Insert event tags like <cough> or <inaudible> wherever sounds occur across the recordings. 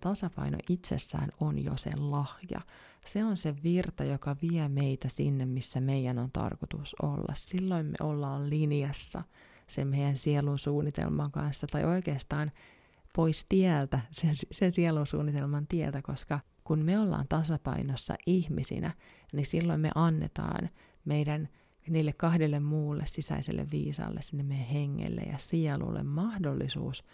tasapaino itsessään on jo se lahja. Se on se virta, joka vie meitä sinne, missä meidän on tarkoitus olla. Silloin me ollaan linjassa sen meidän sielun suunnitelman kanssa, tai oikeastaan pois tieltä, sen, sen sielun suunnitelman tieltä, koska kun me ollaan tasapainossa ihmisinä, niin silloin me annetaan meidän niille kahdelle muulle sisäiselle viisaalle, sinne meidän hengelle ja sielulle mahdollisuus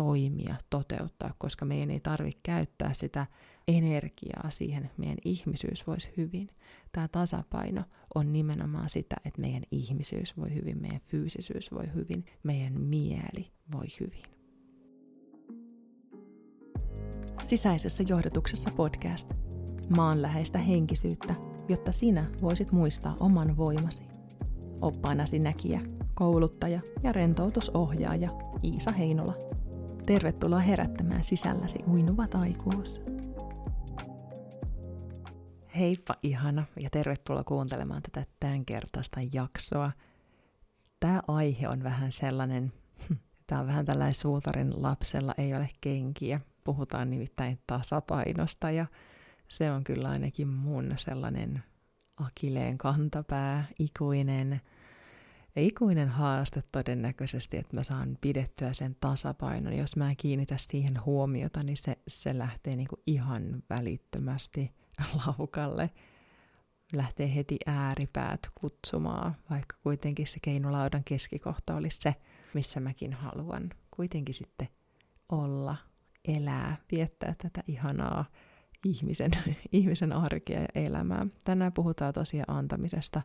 toimia, toteuttaa, koska meidän ei tarvitse käyttää sitä energiaa siihen, meidän ihmisyys voisi hyvin. Tämä tasapaino on nimenomaan sitä, että meidän ihmisyys voi hyvin, meidän fyysisyys voi hyvin, meidän mieli voi hyvin. Sisäisessä johdatuksessa podcast. Maanläheistä henkisyyttä, jotta sinä voisit muistaa oman voimasi. Oppaanasi näkijä, kouluttaja ja rentoutusohjaaja Iisa Heinola. Tervetuloa herättämään sisälläsi uinuvat aikuus. Heippa ihana ja tervetuloa kuuntelemaan tätä tämänkertaista jaksoa. Tämä aihe on vähän sellainen, <laughs> tämä on vähän tällainen suutarin lapsella ei ole kenkiä. Puhutaan nimittäin tasapainosta ja se on kyllä ainakin mun sellainen akileen kantapää, ikuinen, ikuinen haaste todennäköisesti, että mä saan pidettyä sen tasapainon. Jos mä en kiinnitä siihen huomiota, niin se, se lähtee niinku ihan välittömästi <laughs> laukalle. Lähtee heti ääripäät kutsumaan, vaikka kuitenkin se keinolaudan keskikohta olisi se, missä mäkin haluan kuitenkin sitten olla, elää, viettää tätä ihanaa ihmisen, <laughs> ihmisen arkea ja elämää. Tänään puhutaan tosiaan antamisesta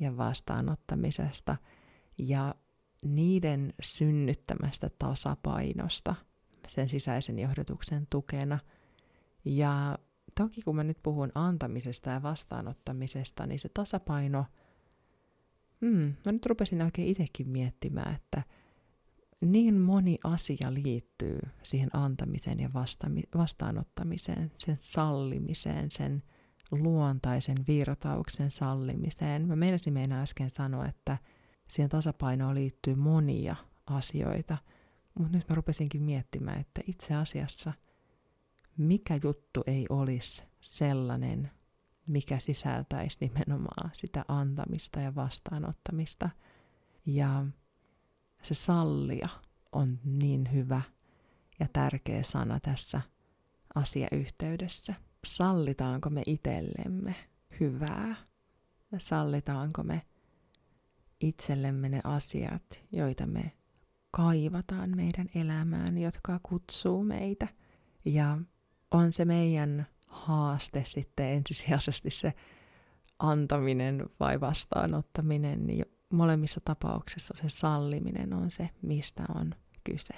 ja vastaanottamisesta ja niiden synnyttämästä tasapainosta sen sisäisen johdatuksen tukena. Ja toki kun mä nyt puhun antamisesta ja vastaanottamisesta, niin se tasapaino, hmm, mä nyt rupesin oikein itsekin miettimään, että – niin moni asia liittyy siihen antamiseen ja vasta- vastaanottamiseen, sen sallimiseen, sen luontaisen virtauksen sallimiseen. Mä meinasin meinaa äsken sanoa, että siihen tasapainoon liittyy monia asioita, mutta nyt mä rupesinkin miettimään, että itse asiassa mikä juttu ei olisi sellainen, mikä sisältäisi nimenomaan sitä antamista ja vastaanottamista. Ja se sallia on niin hyvä ja tärkeä sana tässä asiayhteydessä. Sallitaanko me itsellemme hyvää? Ja sallitaanko me itsellemme ne asiat, joita me kaivataan meidän elämään, jotka kutsuu meitä. Ja on se meidän haaste sitten ensisijaisesti se antaminen vai vastaanottaminen, niin molemmissa tapauksissa se salliminen on se, mistä on kyse.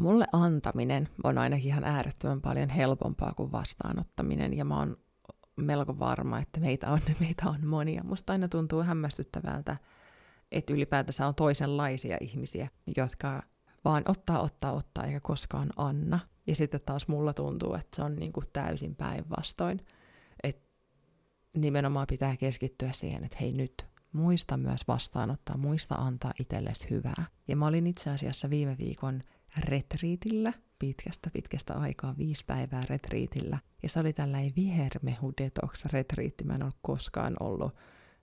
Mulle antaminen on ainakin ihan äärettömän paljon helpompaa kuin vastaanottaminen, ja mä oon melko varma, että meitä on, <laughs> meitä on monia. Musta aina tuntuu hämmästyttävältä, että ylipäätänsä on toisenlaisia ihmisiä, jotka vaan ottaa, ottaa, ottaa, eikä koskaan anna. Ja sitten taas mulla tuntuu, että se on niin kuin täysin päinvastoin. Että nimenomaan pitää keskittyä siihen, että hei nyt, muista myös vastaanottaa, muista antaa itsellesi hyvää. Ja mä olin itse asiassa viime viikon retriitillä, pitkästä pitkästä aikaa, viisi päivää retriitillä. Ja se oli tällainen vihermehu detox retriitti. Mä en ole koskaan ollut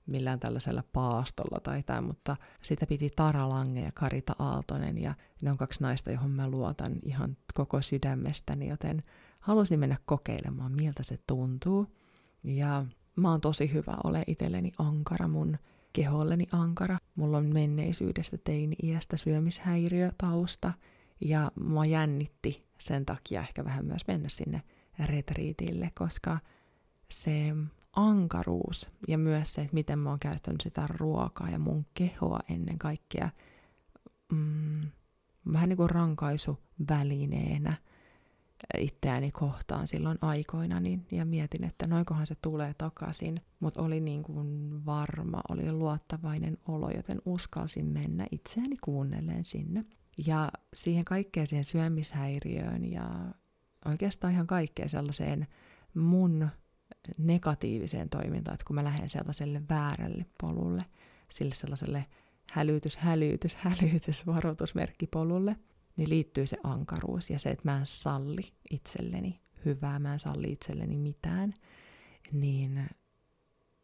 millään tällaisella paastolla tai tämä, mutta sitä piti Tara Lange ja Karita Aaltonen, ja ne on kaksi naista, johon mä luotan ihan koko sydämestäni, joten halusin mennä kokeilemaan, miltä se tuntuu. Ja mä oon tosi hyvä ole itselleni ankara mun keholleni ankara. Mulla on menneisyydestä teini-iästä syömishäiriötausta ja mua jännitti sen takia ehkä vähän myös mennä sinne retriitille, koska se ankaruus ja myös se, että miten mä oon käyttänyt sitä ruokaa ja mun kehoa ennen kaikkea mm, vähän niin kuin rankaisuvälineenä – itseäni kohtaan silloin aikoina, niin, ja mietin, että noinkohan se tulee takaisin. Mutta oli niin kuin varma, oli luottavainen olo, joten uskalsin mennä itseäni kuunnellen sinne. Ja siihen kaikkeen siihen syömishäiriöön ja oikeastaan ihan kaikkeen sellaiseen mun negatiiviseen toimintaan, että kun mä lähden sellaiselle väärälle polulle, sille sellaiselle hälytys, hälytys, <laughs> hälytys, varoitusmerkkipolulle, niin liittyy se ankaruus ja se, että mä en salli itselleni hyvää, mä en salli itselleni mitään, niin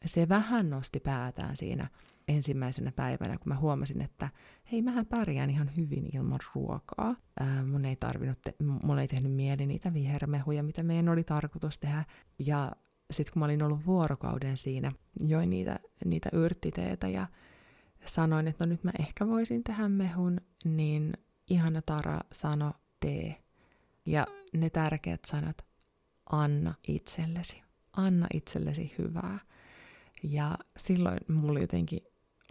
se vähän nosti päätään siinä ensimmäisenä päivänä, kun mä huomasin, että hei, mähän pärjään ihan hyvin ilman ruokaa. Ää, mun ei tarvinnut, te- mulla ei tehnyt mieli niitä vihermehuja, mitä meidän oli tarkoitus tehdä. Ja sitten kun mä olin ollut vuorokauden siinä, join niitä, niitä yrttiteitä ja sanoin, että no nyt mä ehkä voisin tehdä mehun, niin ihana Tara sano tee. Ja ne tärkeät sanat, anna itsellesi. Anna itsellesi hyvää. Ja silloin mulla jotenkin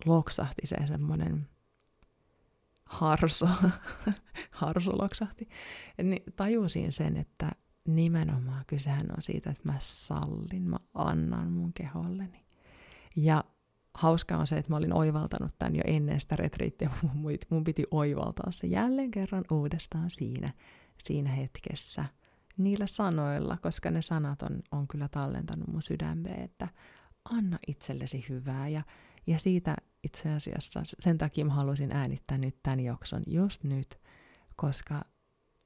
loksahti se semmoinen harso, <laughs> harso loksahti. Niin tajusin sen, että nimenomaan kysehän on siitä, että mä sallin, mä annan mun keholleni. Ja hauskaa on se, että mä olin oivaltanut tämän jo ennen sitä retriittiä. <laughs> Mun piti oivaltaa se jälleen kerran uudestaan siinä, siinä hetkessä niillä sanoilla, koska ne sanat on, on kyllä tallentanut mun sydämeen, että anna itsellesi hyvää. Ja, ja siitä itse asiassa, sen takia mä halusin äänittää nyt tämän jakson just nyt, koska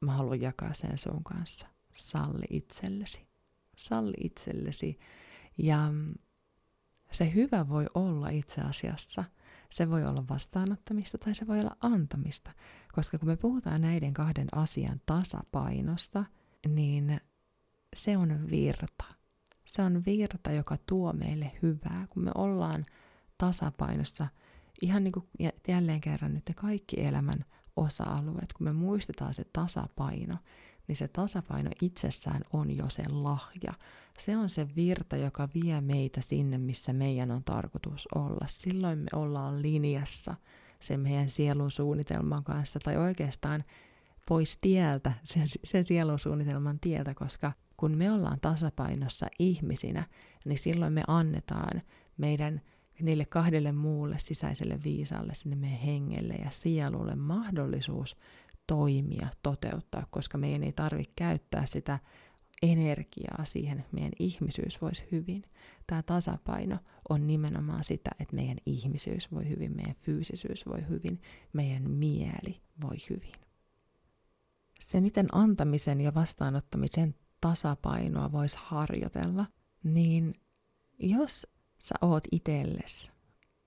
mä haluan jakaa sen sun kanssa. Salli itsellesi. Salli itsellesi. Ja se hyvä voi olla itse asiassa, se voi olla vastaanottamista tai se voi olla antamista. Koska kun me puhutaan näiden kahden asian tasapainosta, niin se on virta. Se on virta, joka tuo meille hyvää, kun me ollaan tasapainossa. Ihan niin kuin jälleen kerran nyt kaikki elämän osa-alueet, kun me muistetaan se tasapaino, niin se tasapaino itsessään on jo se lahja. Se on se virta, joka vie meitä sinne, missä meidän on tarkoitus olla. Silloin me ollaan linjassa sen meidän sielun suunnitelman kanssa, tai oikeastaan pois tieltä, sen, sen sielun suunnitelman tieltä, koska kun me ollaan tasapainossa ihmisinä, niin silloin me annetaan meidän niille kahdelle muulle sisäiselle viisalle, sinne meidän hengelle ja sielulle mahdollisuus toimia, toteuttaa, koska meidän ei tarvitse käyttää sitä energiaa siihen, että meidän ihmisyys voisi hyvin. Tämä tasapaino on nimenomaan sitä, että meidän ihmisyys voi hyvin, meidän fyysisyys voi hyvin, meidän mieli voi hyvin. Se, miten antamisen ja vastaanottamisen tasapainoa voisi harjoitella, niin jos sä oot itsellesi.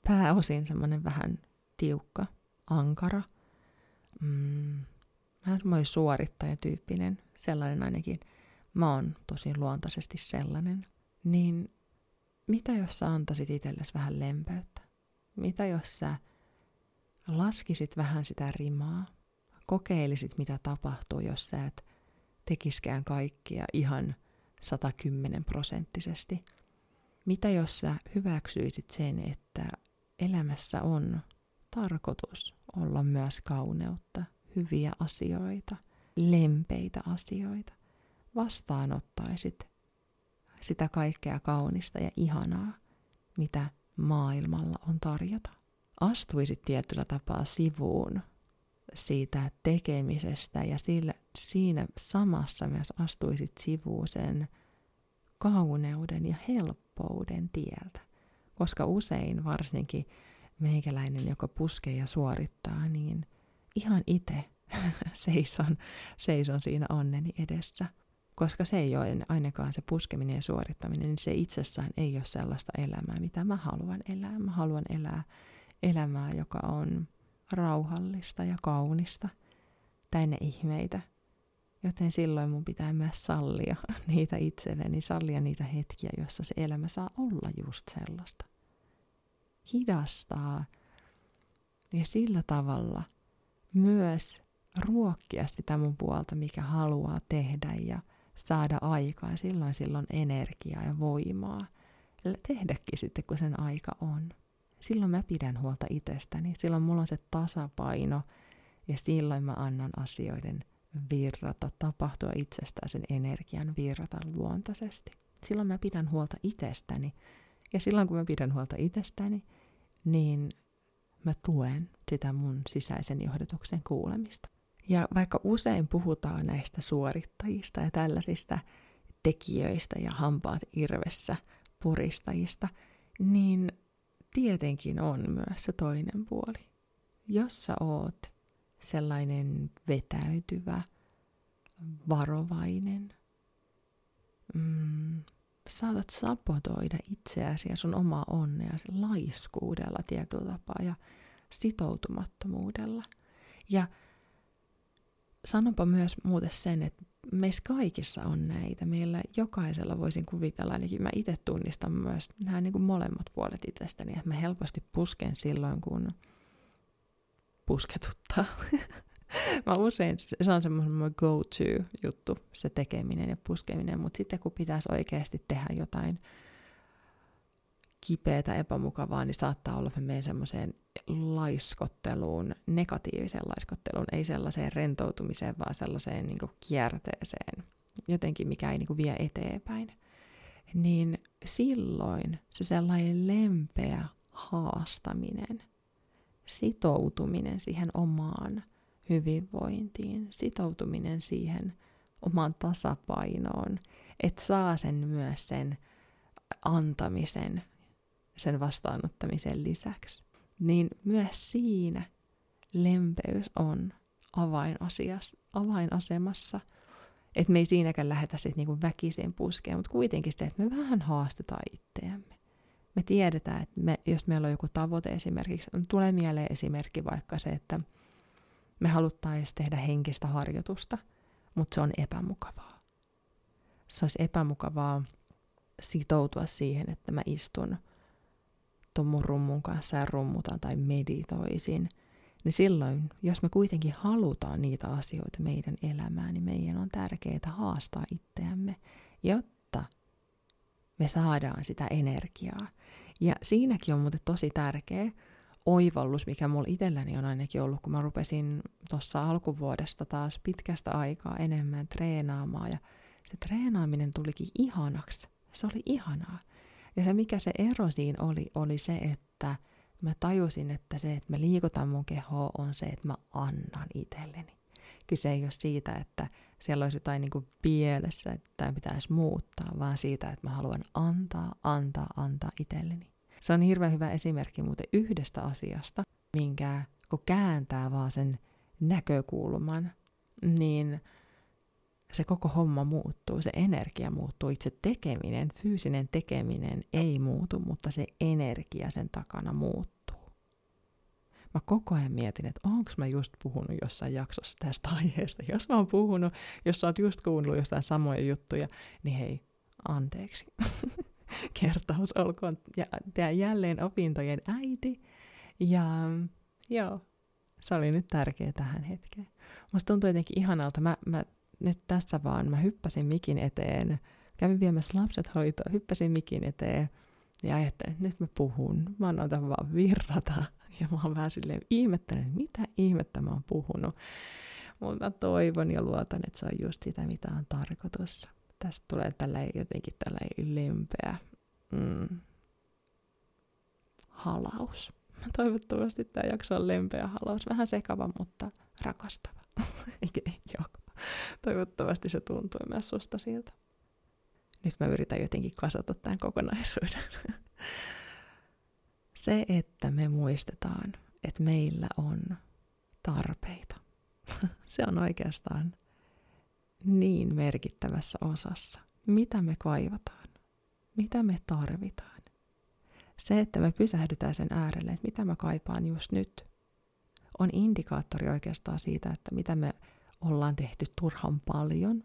Pääosin semmoinen vähän tiukka, ankara, mm, vähän semmoinen suorittajatyyppinen, sellainen ainakin, mä oon tosi luontaisesti sellainen, niin mitä jos sä antaisit itsellesi vähän lempeyttä? Mitä jos sä laskisit vähän sitä rimaa, kokeilisit mitä tapahtuu, jos sä et tekiskään kaikkia ihan 110 prosenttisesti. Mitä jos sä hyväksyisit sen, että elämässä on tarkoitus olla myös kauneutta, hyviä asioita, lempeitä asioita. Vastaanottaisit sitä kaikkea kaunista ja ihanaa, mitä maailmalla on tarjota. Astuisit tietyllä tapaa sivuun siitä tekemisestä ja sillä, siinä samassa myös astuisit sivuun sen kauneuden ja helppouden tieltä. Koska usein varsinkin meikäläinen, joka puskee ja suorittaa, niin ihan itse <laughs> seison, seison siinä onneni edessä. Koska se ei ole ainakaan se puskeminen ja suorittaminen, niin se itsessään ei ole sellaista elämää, mitä mä haluan elää. Mä haluan elää elämää, joka on rauhallista ja kaunista, täynnä ihmeitä. Joten silloin mun pitää myös sallia <laughs> niitä itselleni, sallia niitä hetkiä, joissa se elämä saa olla just sellaista. Hidastaa ja sillä tavalla myös ruokkia sitä mun puolta, mikä haluaa tehdä ja saada aikaa. Silloin silloin energiaa ja voimaa tehdäkin sitten, kun sen aika on silloin mä pidän huolta itsestäni. Silloin mulla on se tasapaino ja silloin mä annan asioiden virrata, tapahtua itsestään sen energian virrata luontaisesti. Silloin mä pidän huolta itsestäni. Ja silloin kun mä pidän huolta itsestäni, niin mä tuen sitä mun sisäisen johdatuksen kuulemista. Ja vaikka usein puhutaan näistä suorittajista ja tällaisista tekijöistä ja hampaat irvessä puristajista, niin tietenkin on myös se toinen puoli. Jos sä oot sellainen vetäytyvä, varovainen. Mm, saatat sapotoida itseäsi ja sun omaa onnea laiskuudella tietyllä tapaa ja sitoutumattomuudella. Ja sanonpa myös muuten sen, että meissä kaikissa on näitä. Meillä jokaisella voisin kuvitella, ainakin mä itse tunnistan myös nämä niin kuin molemmat puolet itsestäni, että mä helposti pusken silloin, kun pusketuttaa. <laughs> mä usein, se on semmoinen go-to-juttu, se tekeminen ja puskeminen, mutta sitten kun pitäisi oikeasti tehdä jotain kipeätä, epämukavaa, niin saattaa olla, että me semmoiseen laiskotteluun, negatiiviseen laiskotteluun, ei sellaiseen rentoutumiseen, vaan sellaiseen niin kierteeseen, jotenkin mikä ei niin vie eteenpäin. Niin silloin se sellainen lempeä haastaminen, sitoutuminen siihen omaan hyvinvointiin, sitoutuminen siihen omaan tasapainoon, että saa sen myös sen antamisen sen vastaanottamisen lisäksi, niin myös siinä lempeys on avainasias, avainasemassa. Että me ei siinäkään lähetä sitten niinku väkiseen puskeen, mutta kuitenkin se, että me vähän haastetaan itseämme. Me tiedetään, että me, jos meillä on joku tavoite esimerkiksi, niin tulee mieleen esimerkki vaikka se, että me haluttaisiin tehdä henkistä harjoitusta, mutta se on epämukavaa. Se olisi epämukavaa sitoutua siihen, että mä istun – tuon mun rummun kanssa ja rummutan tai meditoisin, niin silloin, jos me kuitenkin halutaan niitä asioita meidän elämään, niin meidän on tärkeää haastaa itseämme, jotta me saadaan sitä energiaa. Ja siinäkin on muuten tosi tärkeä oivallus, mikä mulla itselläni on ainakin ollut, kun mä rupesin tuossa alkuvuodesta taas pitkästä aikaa enemmän treenaamaan. Ja se treenaaminen tulikin ihanaksi. Se oli ihanaa. Ja se, mikä se ero siinä oli, oli se, että mä tajusin, että se, että mä liikutan mun kehoa, on se, että mä annan itselleni. Kyse ei ole siitä, että siellä olisi jotain niin kuin pielessä, että pitäisi muuttaa, vaan siitä, että mä haluan antaa, antaa, antaa itselleni. Se on hirveän hyvä esimerkki muuten yhdestä asiasta, minkä kun kääntää vaan sen näkökulman, niin se koko homma muuttuu, se energia muuttuu, itse tekeminen, fyysinen tekeminen ei muutu, mutta se energia sen takana muuttuu. Mä koko ajan mietin, että onko mä just puhunut jossain jaksossa tästä <laughs> aiheesta. Jos mä oon puhunut, jos sä oot just kuunnellut jostain samoja juttuja, niin hei, anteeksi. <laughs> Kertaus olkoon ja jälleen opintojen äiti. Ja joo, se oli nyt tärkeä tähän hetkeen. Musta tuntuu jotenkin ihanalta. Mä, mä nyt tässä vaan, mä hyppäsin mikin eteen, kävin viemässä lapset hoitoon, hyppäsin mikin eteen ja ajattelin, että nyt mä puhun, mä annan vaan virrata. Ja mä oon vähän silleen ihmettänyt, mitä ihmettä mä oon puhunut. Mutta mä toivon ja luotan, että se on just sitä, mitä on tarkoitus. Tästä tulee tällä jotenkin tällä lempeä mm, halaus. Toivottavasti tämä jakso on lempeä halaus. Vähän sekava, mutta rakastava. <laughs> Toivottavasti se tuntui myös susta siltä. Nyt mä yritän jotenkin kasata tämän kokonaisuuden. <laughs> Se, että me muistetaan, että meillä on tarpeita. <laughs> Se on oikeastaan niin merkittävässä osassa. Mitä me kaivataan? Mitä me tarvitaan? Se, että me pysähdytään sen äärelle, että mitä mä kaipaan just nyt, on indikaattori oikeastaan siitä, että mitä me ollaan tehty turhan paljon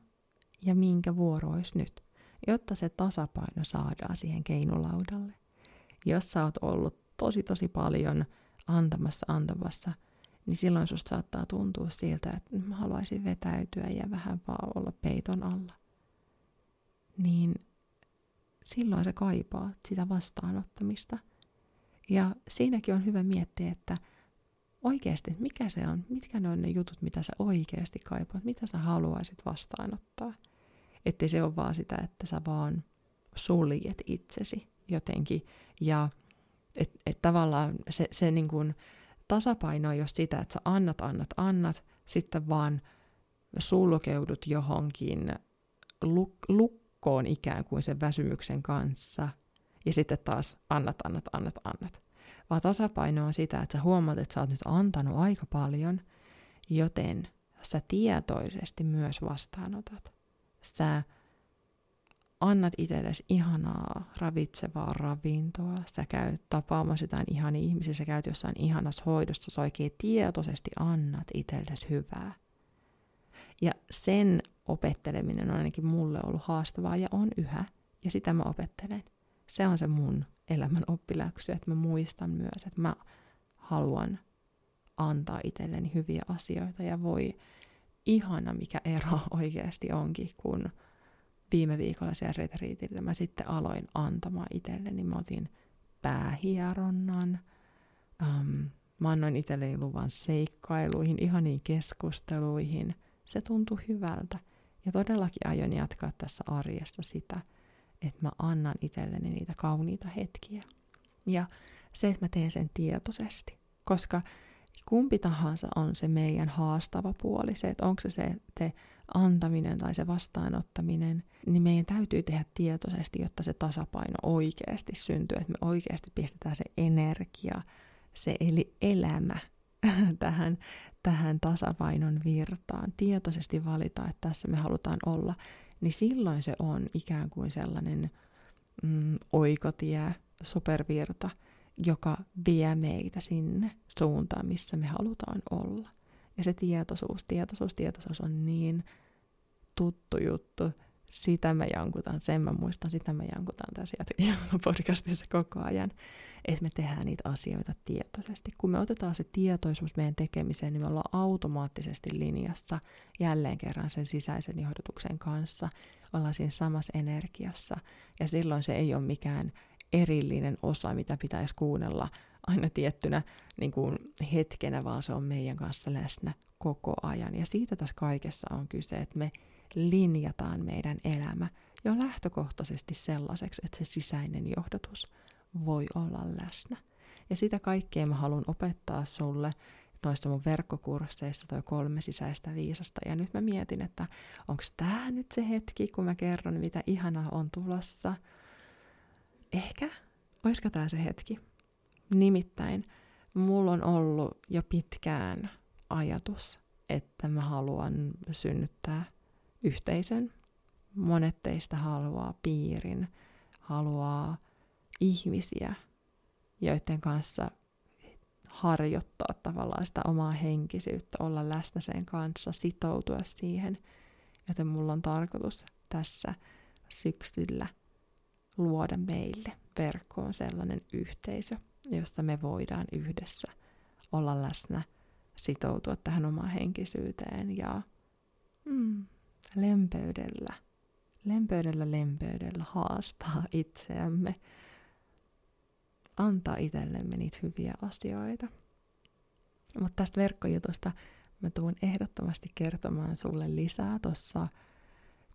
ja minkä vuoro olisi nyt, jotta se tasapaino saadaan siihen keinulaudalle. Jos sä oot ollut tosi tosi paljon antamassa antamassa, niin silloin susta saattaa tuntua siltä, että mä haluaisin vetäytyä ja vähän vaan olla peiton alla. Niin silloin se kaipaa sitä vastaanottamista. Ja siinäkin on hyvä miettiä, että – oikeasti, mikä se on, mitkä ne on ne jutut, mitä sä oikeasti kaipaat, mitä sä haluaisit vastaanottaa. Ettei se ole vaan sitä, että sä vaan suljet itsesi jotenkin. Ja että et tavallaan se, se niin kuin tasapaino on just sitä, että sä annat, annat, annat, sitten vaan sulkeudut johonkin luk- lukkoon ikään kuin sen väsymyksen kanssa, ja sitten taas annat, annat, annat, annat vaan tasapaino on sitä, että sä huomaat, että sä oot nyt antanut aika paljon, Joten sä tietoisesti myös vastaanotat. Sä annat itsellesi ihanaa, ravitsevaa ravintoa, sä käyt tapaamassa jotain ihania ihmisiä, sä käyt jossain ihanassa hoidossa, sä oikein tietoisesti annat itsellesi hyvää. Ja sen opetteleminen on ainakin mulle ollut haastavaa ja on yhä, ja sitä mä opettelen. Se on se mun elämän oppiläksy, että mä muistan myös, että mä haluan antaa itselleni hyviä asioita ja voi ihana mikä ero <laughs> oikeasti onkin, kun viime viikolla siellä retriitillä mä sitten aloin antamaan itselleni. Mä otin päähieronnan, um, mä annoin itselleni luvan seikkailuihin, ihaniin keskusteluihin. Se tuntui hyvältä. Ja todellakin aion jatkaa tässä arjessa sitä, että mä annan itselleni niitä kauniita hetkiä. Ja se, että mä teen sen tietoisesti. Koska kumpi tahansa on se meidän haastava puoli, se, että onko se se, te antaminen tai se vastaanottaminen, niin meidän täytyy tehdä tietoisesti, jotta se tasapaino oikeasti syntyy, että me oikeasti pistetään se energia, se eli elämä <laughs> tähän, tähän tasapainon virtaan. Tietoisesti valita, että tässä me halutaan olla, niin silloin se on ikään kuin sellainen mm, oikotie, supervirta, joka vie meitä sinne suuntaan, missä me halutaan olla. Ja se tietoisuus, tietoisuus, tietoisuus on niin tuttu juttu. Sitä mä jankutan, sen mä muistan, sitä mä jankutan tässä <laughs> podcastissa koko ajan, että me tehdään niitä asioita tietoisesti. Kun me otetaan se tietoisuus meidän tekemiseen, niin me ollaan automaattisesti linjassa jälleen kerran sen sisäisen johdotuksen kanssa. Ollaan siinä samassa energiassa. Ja silloin se ei ole mikään erillinen osa, mitä pitäisi kuunnella aina tiettynä niin kuin hetkenä, vaan se on meidän kanssa läsnä koko ajan. Ja siitä tässä kaikessa on kyse, että me linjataan meidän elämä jo lähtökohtaisesti sellaiseksi, että se sisäinen johdatus voi olla läsnä. Ja sitä kaikkea mä haluan opettaa sulle noissa mun verkkokursseissa toi kolme sisäistä viisasta. Ja nyt mä mietin, että onko tämä nyt se hetki, kun mä kerron, mitä ihanaa on tulossa. Ehkä, olisiko tämä se hetki? Nimittäin mulla on ollut jo pitkään ajatus, että mä haluan synnyttää yhteisön. Monet teistä haluaa piirin, haluaa ihmisiä, joiden kanssa harjoittaa tavallaan sitä omaa henkisyyttä, olla läsnä sen kanssa, sitoutua siihen. Joten mulla on tarkoitus tässä syksyllä luoda meille verkkoon sellainen yhteisö, josta me voidaan yhdessä olla läsnä, sitoutua tähän omaan henkisyyteen ja mm, lempeydellä, lempeydellä, lempeydellä haastaa itseämme, antaa itsellemme niitä hyviä asioita. Mutta tästä verkkojutusta mä tuun ehdottomasti kertomaan sulle lisää tuossa,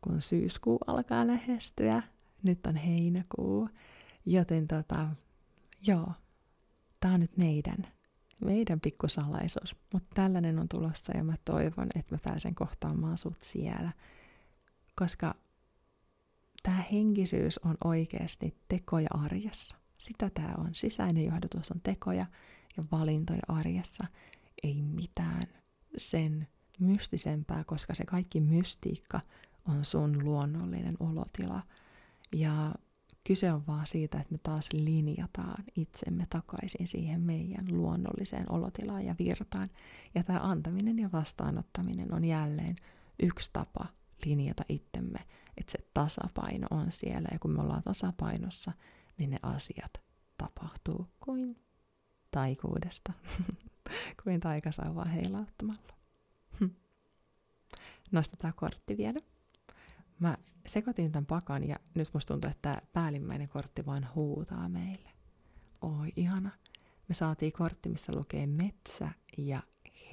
kun syyskuu alkaa lähestyä. Nyt on heinäkuu, joten tota, joo, tää on nyt meidän, meidän pikkusalaisuus. Mutta tällainen on tulossa ja mä toivon, että mä pääsen kohtaamaan sut siellä. Koska tämä henkisyys on oikeasti tekoja arjessa. Sitä tämä on. Sisäinen johdatus on tekoja ja valintoja arjessa. Ei mitään sen mystisempää, koska se kaikki mystiikka on sun luonnollinen olotila. Ja Kyse on vaan siitä, että me taas linjataan itsemme takaisin siihen meidän luonnolliseen olotilaan ja virtaan. Ja tämä antaminen ja vastaanottaminen on jälleen yksi tapa linjata itsemme, että se tasapaino on siellä. Ja kun me ollaan tasapainossa, niin ne asiat tapahtuu kuin taikuudesta, <laughs> kuin taikasauvaa heilauttamalla. Hm. Nostetaan kortti vielä. Mä sekoitin tämän pakan ja nyt musta tuntuu, että päällimmäinen kortti vaan huutaa meille. Oi, ihana. Me saatiin kortti, missä lukee metsä ja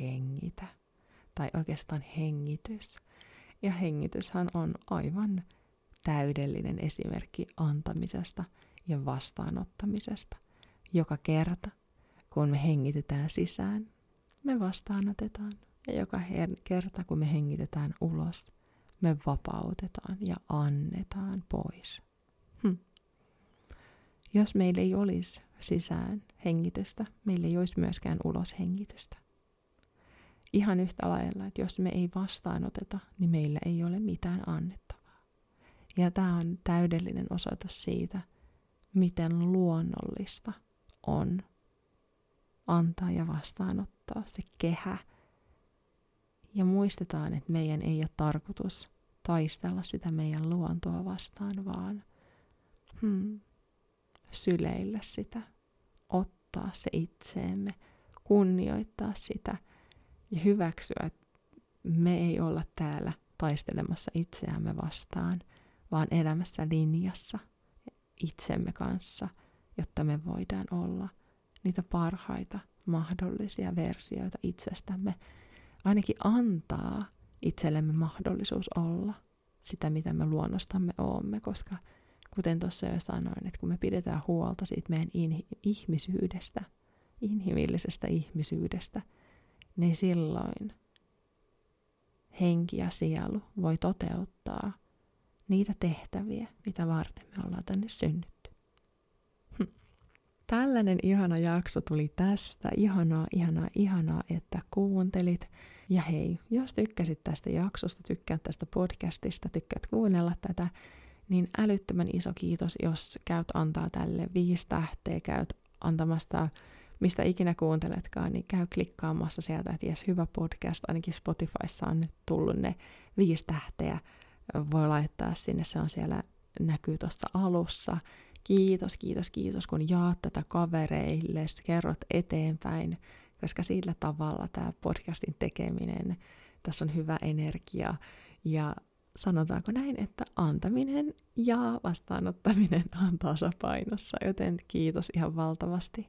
hengitä. Tai oikeastaan hengitys. Ja hengityshän on aivan täydellinen esimerkki antamisesta ja vastaanottamisesta. Joka kerta, kun me hengitetään sisään, me vastaanotetaan. Ja joka her- kerta, kun me hengitetään ulos, me vapautetaan ja annetaan pois. Hm. Jos meillä ei olisi sisään hengitystä, meillä ei olisi myöskään ulos hengitystä. Ihan yhtä lailla, että jos me ei vastaanoteta, niin meillä ei ole mitään annettavaa. Ja tämä on täydellinen osoitus siitä, miten luonnollista on antaa ja vastaanottaa se kehä. Ja muistetaan, että meidän ei ole tarkoitus taistella sitä meidän luontoa vastaan, vaan hmm, syleillä sitä, ottaa se itseemme, kunnioittaa sitä ja hyväksyä, että me ei olla täällä taistelemassa itseämme vastaan, vaan elämässä linjassa itsemme kanssa, jotta me voidaan olla niitä parhaita mahdollisia versioita itsestämme. Ainakin antaa itsellemme mahdollisuus olla sitä, mitä me luonnostamme oomme, koska kuten tuossa jo sanoin, että kun me pidetään huolta siitä meidän in- ihmisyydestä, inhimillisestä ihmisyydestä, niin silloin henki ja sielu voi toteuttaa niitä tehtäviä, mitä varten me ollaan tänne synnytty. Tällainen ihana jakso tuli tästä. Ihanaa, ihanaa, ihanaa, että kuuntelit. Ja hei, jos tykkäsit tästä jaksosta, tykkäät tästä podcastista, tykkäät kuunnella tätä, niin älyttömän iso kiitos, jos käyt antaa tälle viisi tähteä, käyt antamasta mistä ikinä kuunteletkaan, niin käy klikkaamassa sieltä, että jes, hyvä podcast, ainakin Spotifyssa on nyt tullut ne viisi tähteä, voi laittaa sinne, se on siellä, näkyy tuossa alussa. Kiitos, kiitos, kiitos, kun jaat tätä kavereille, kerrot eteenpäin, koska sillä tavalla tämä podcastin tekeminen, tässä on hyvä energia ja sanotaanko näin, että antaminen ja vastaanottaminen on tasapainossa, joten kiitos ihan valtavasti.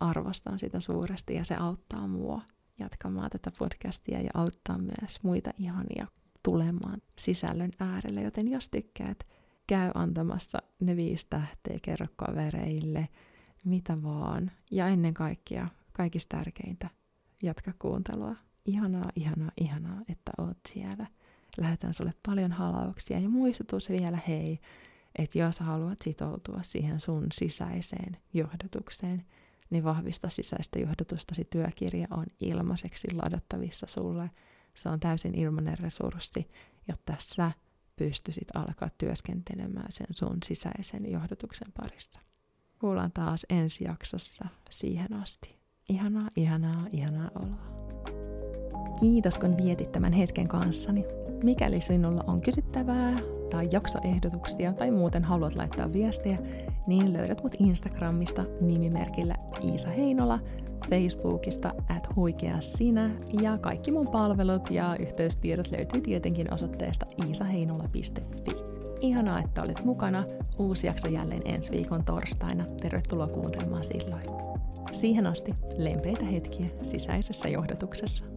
Arvostan sitä suuresti ja se auttaa mua jatkamaan tätä podcastia ja auttaa myös muita ihania tulemaan sisällön äärelle, joten jos tykkäät, käy antamassa ne viisi tähteä, kerro kavereille, mitä vaan. Ja ennen kaikkea, kaikista tärkeintä, jatka kuuntelua. Ihanaa, ihanaa, ihanaa, että oot siellä. Lähetän sulle paljon halauksia ja muistutus vielä hei, että jos haluat sitoutua siihen sun sisäiseen johdotukseen, niin vahvista sisäistä johdotustasi työkirja on ilmaiseksi ladattavissa sulle – se on täysin ilmainen resurssi, jotta sä pystyisit alkaa työskentelemään sen sun sisäisen johdotuksen parissa. Kuullaan taas ensi jaksossa siihen asti. Ihanaa, ihanaa, ihanaa oloa. Kiitos kun vietit tämän hetken kanssani. Mikäli sinulla on kysyttävää tai jaksoehdotuksia tai muuten haluat laittaa viestiä, niin löydät mut Instagramista nimimerkillä Iisa Heinola – Facebookista at huikea sinä ja kaikki mun palvelut ja yhteystiedot löytyy tietenkin osoitteesta iisaheinola.fi. Ihanaa, että olet mukana. Uusi jakso jälleen ensi viikon torstaina. Tervetuloa kuuntelemaan silloin. Siihen asti lempeitä hetkiä sisäisessä johdatuksessa.